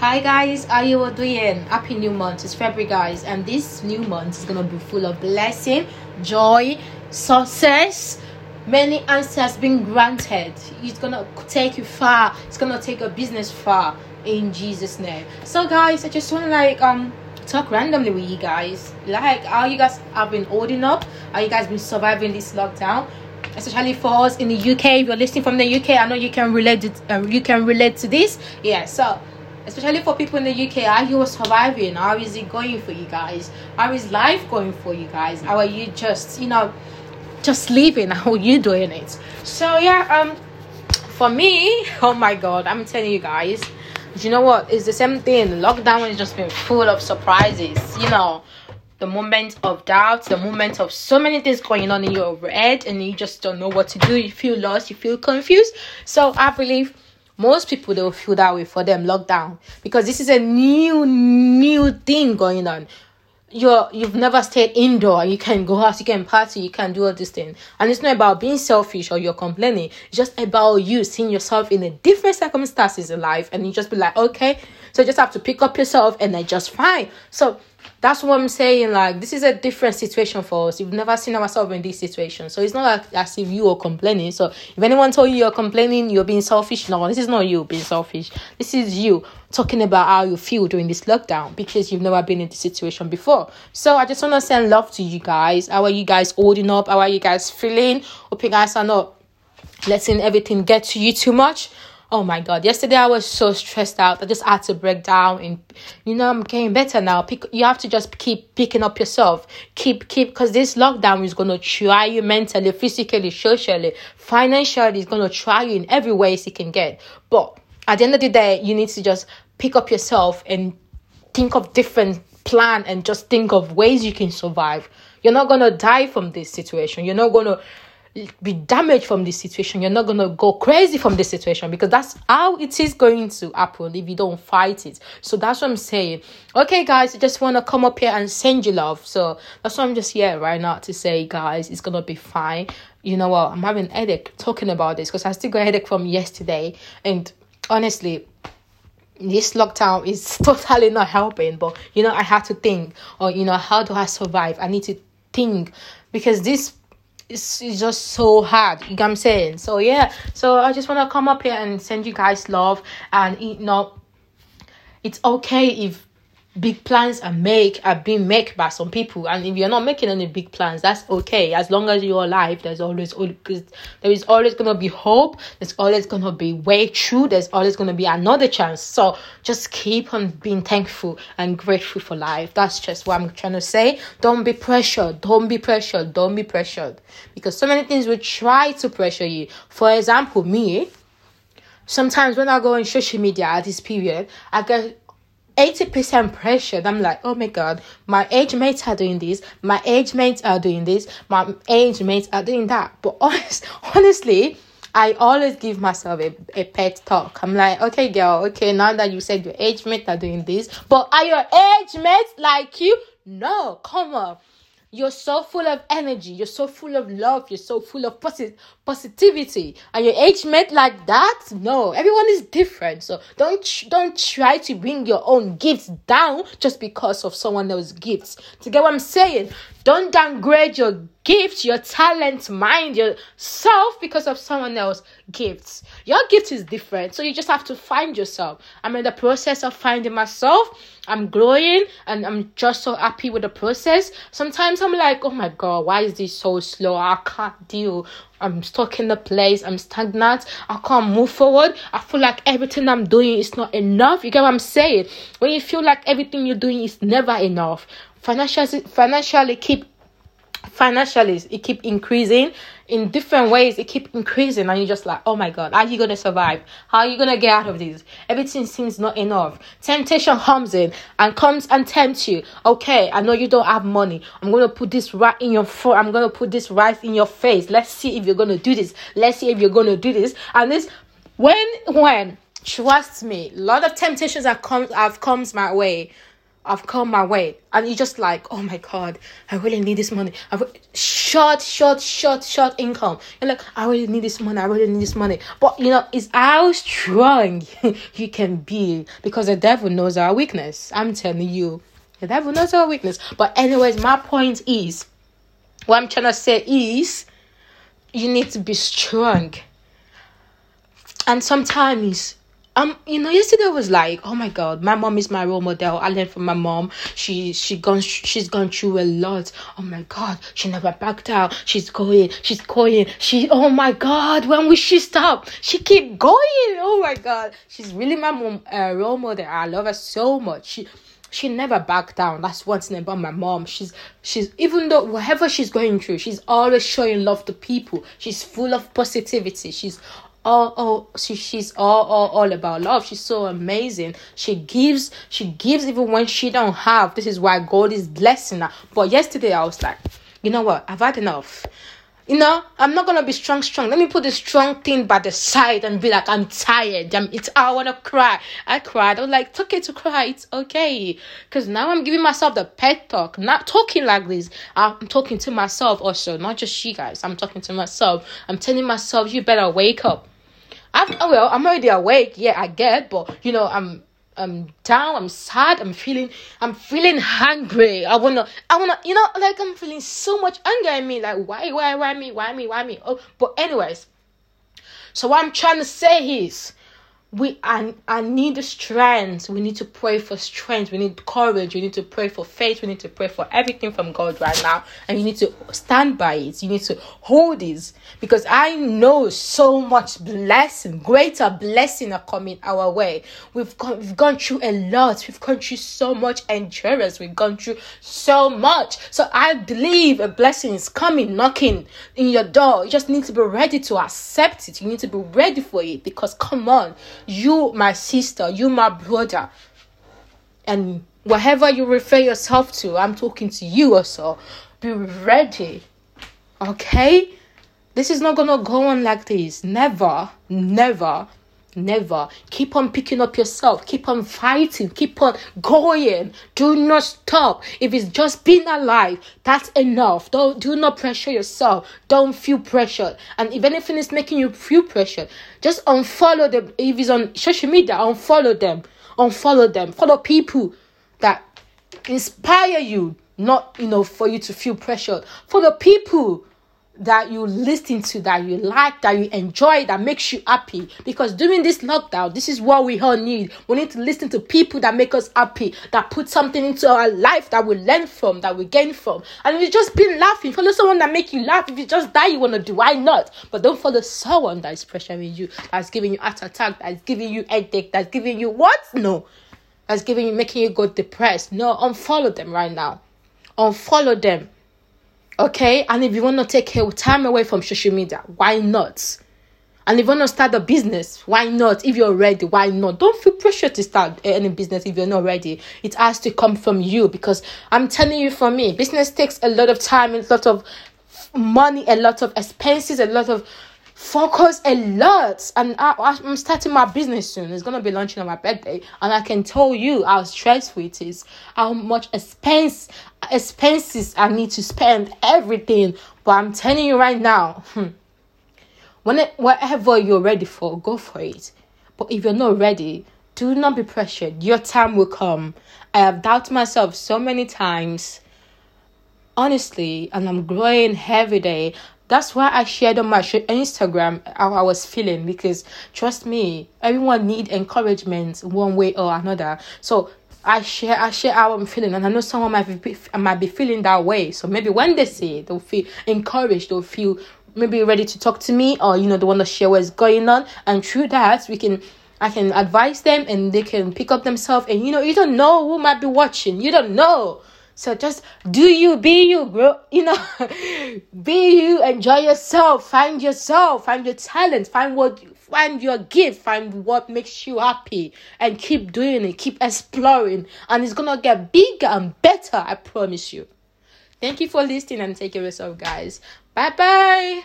Hi guys, how you all doing? Happy new month. It's February guys, and this new month is gonna be full of blessing, joy, success. Many answers being granted. It's gonna take you far. It's gonna take your business far in Jesus' name. So guys, I just wanna like um talk randomly with you guys. Like how you guys have been holding up, how you guys been surviving this lockdown especially for us in the UK. If you're listening from the UK, I know you can relate. To, uh, you can relate to this. Yeah. So, especially for people in the UK, are you surviving? How is it going for you guys? How is life going for you guys? How are you just, you know, just living? How are you doing it? So yeah. Um, for me, oh my God, I'm telling you guys. You know what? It's the same thing. Lockdown has just been full of surprises. You know, the moment of doubt, the moment of so many things going on in your head, and you just don't know what to do. You feel lost, you feel confused. So I believe most people they will feel that way for them lockdown because this is a new new thing going on. You're you've never stayed indoor. You can go out you can party you can do all these things. And it's not about being selfish or you're complaining. It's just about you seeing yourself in a different circumstances in life. And you just be like okay so you just have to pick up yourself and then just fine. So that's what I'm saying. Like, this is a different situation for us. We've never seen ourselves in this situation. So it's not like as if you are complaining. So if anyone told you you're complaining, you're being selfish, no, this is not you being selfish. This is you talking about how you feel during this lockdown because you've never been in this situation before. So I just want to send love to you guys. How are you guys holding up? How are you guys feeling? Hope you guys are not letting everything get to you too much oh my god yesterday i was so stressed out. I just had to break down and you know i'm getting better now. Pick you have to just keep picking up yourself. Keep keep because this lockdown is going to try you mentally physically socially financially. It's going to try you in every way it can get. But at the end of the day you need to just pick up yourself and think of different plan and just think of ways you can survive. You're not going to die from this situation. You're not going to be damaged from this situation. You're not gonna go crazy from this situation because that's how it is going to happen if you don't fight it. So that's what I'm saying. Okay, guys, I just wanna come up here and send you love. So that's why I'm just here right now to say, guys, it's gonna be fine. You know what? I'm having headache talking about this because I still got headache from yesterday, and honestly, this lockdown is totally not helping. But you know, I had to think, or you know, how do I survive? I need to think because this it's, it's just so hard. You know what I'm saying? So yeah. So I just wanna come up here and send you guys love and you know it's okay if big plans are make are being made by some people. And if you're not making any big plans that's okay. As long as you're alive there's always there is always gonna be hope. There's always gonna be way through. There's always gonna be another chance. So just keep on being thankful and grateful for life. That's just what i'm trying to say. Don't be pressured. Don't be pressured. Don't be pressured. Because so many things will try to pressure you. For example me sometimes when I go on social media at this period, I get 80% pressured. I'm like, oh my god, my age mates are doing this, my age mates are doing this, my age mates are doing that. But honest, honestly, I always give myself a, a pet talk. I'm like, okay, girl, okay, now that you said your age mates are doing this, but are your age mates like you? No, come on. You're so full of energy. You're so full of love. You're so full of posit- positivity. And your age mate like that? No, everyone is different. So don't don't try to bring your own gifts down just because of someone else's gifts. To get what I'm saying? Don't downgrade your gifts, your talent, mind, yourself because of someone else's gifts. Your gift is different, so you just have to find yourself. I'm in the process of finding myself. I'm growing and I'm just so happy with the process. Sometimes I'm like, oh my god, why is this so slow? I can't deal. I'm stuck in the place. I'm stagnant. I can't move forward. I feel like everything I'm doing is not enough. You get what I'm saying? When you feel like everything you're doing is never enough, financially financially keep financially it keep increasing. In different ways it keep increasing and you're just like oh my god are you gonna survive? How are you gonna get out of this? Everything seems not enough. Temptation comes in and comes and tempts you. Okay i know you don't have money. I'm gonna put this right in your foot i'm gonna put this right in your face. Let's see if you're gonna do this. Let's see if you're gonna do this. And this when when trust me a lot of temptations have come have comes my way I've come my way, and you're just like, oh my god, I really need this money. I've short, short, short, short income. You're like, I really need this money. I really need this money. But you know, it's how strong you can be because the devil knows our weakness. I'm telling you, the devil knows our weakness. But anyways, my point is, what I'm trying to say is, you need to be strong. And sometimes um you know yesterday I was like oh my god my mom is my role model. I learned from my mom. She she gone she's gone through a lot. Oh my god she never backed out. She's going she's going. She oh my god when will she stop? She keep going. Oh my god. She's really my mom uh, role model. I love her so much. She she never backed down. That's one thing about my mom. She's she's even though whatever she's going through, she's always showing love to people. She's full of positivity. She's all oh she, she's all, all all about love. She's so amazing. She gives she gives even when she don't have. This is why god is blessing her. But yesterday i was like you know what? I've had enough. You know i'm not gonna be strong strong. Let me put the strong thing by the side and be like i'm tired. I'm, it's i want to cry. I cried. I was like it's okay to cry. It's okay. Because now i'm giving myself the pet talk. Not talking like this. I'm talking to myself also. Not just you guys. I'm talking to myself. I'm telling myself you better wake up I'm oh well, I'm already awake. Yeah, I get, but you know, I'm I'm down. I'm sad. I'm feeling. I'm feeling hungry. I wanna. I wanna. You know, like I'm feeling so much anger in me. Like why, why, why me, why me, why me? Oh, but anyways. So what I'm trying to say is, we I, I need strength. We need to pray for strength. We need courage. We need to pray for faith. We need to pray for everything from god right now. And you need to stand by it. You need to hold this because i know so much blessing greater blessing are coming our way. We've gone we've gone through a lot. We've gone through so much endurance. We've gone through so much. So i believe a blessing is coming knocking in your door. You just need to be ready to accept it. You need to be ready for it. Because come on you, my sister, you, my brother, and whatever you refer yourself to, I'm talking to you also. Be ready. Okay? This is not gonna go on like this. Never, never, never. Keep on picking up yourself. Keep on fighting. Keep on going. Do not stop. If it's just being alive, that's enough. Don't do not pressure yourself. Don't feel pressured. And if anything is making you feel pressured, just unfollow them. If it's on social media, unfollow them. Unfollow them. Follow people that inspire you, not you know for you to feel pressured. Follow people that you listen to, that you like, that you enjoy, that makes you happy. Because during this lockdown, this is what we all need. We need to listen to people that make us happy, that put something into our life that we learn from, that we gain from. And if you just been laughing, follow someone that make you laugh. If you just die, you want to do, why not? But don't follow someone that is pressuring you, that's giving you heart attack, that's giving you headache, that's giving you what? No. That's giving you, making you go depressed. No, unfollow them right now. Unfollow them Okay, and if you want to take your time away from social media, why not? And if you want to start a business, why not? If you're ready, why not? Don't feel pressure to start any business if you're not ready. It has to come from you because I'm telling you, for me, business takes a lot of time, a lot of money, a lot of expenses, a lot of focus a lot. And I, am starting my business soon. It's gonna be launching on my birthday. And i can tell you how stressful it is how much expense expenses i need to spend everything. But i'm telling you right now hmm, when it, whatever you're ready for go for it. But if you're not ready do not be pressured. Your time will come. I have doubted myself so many times. Honestly and i'm growing every day that's why I shared on my Instagram how I was feeling because trust me, everyone need encouragement one way or another. So I share I share how I'm feeling, and I know someone might be might be feeling that way. So maybe when they see it, they'll feel encouraged. They'll feel maybe ready to talk to me, or you know, they want to share what's going on. And through that, we can I can advise them, and they can pick up themselves. And you know, you don't know who might be watching. You don't know. So just do you, be you, bro. You know, be you, enjoy yourself, find yourself, find your talent, find what find your gift, find what makes you happy, and keep doing it, keep exploring, and it's gonna get bigger and better, I promise you. Thank you for listening and take care of yourself, guys. Bye bye.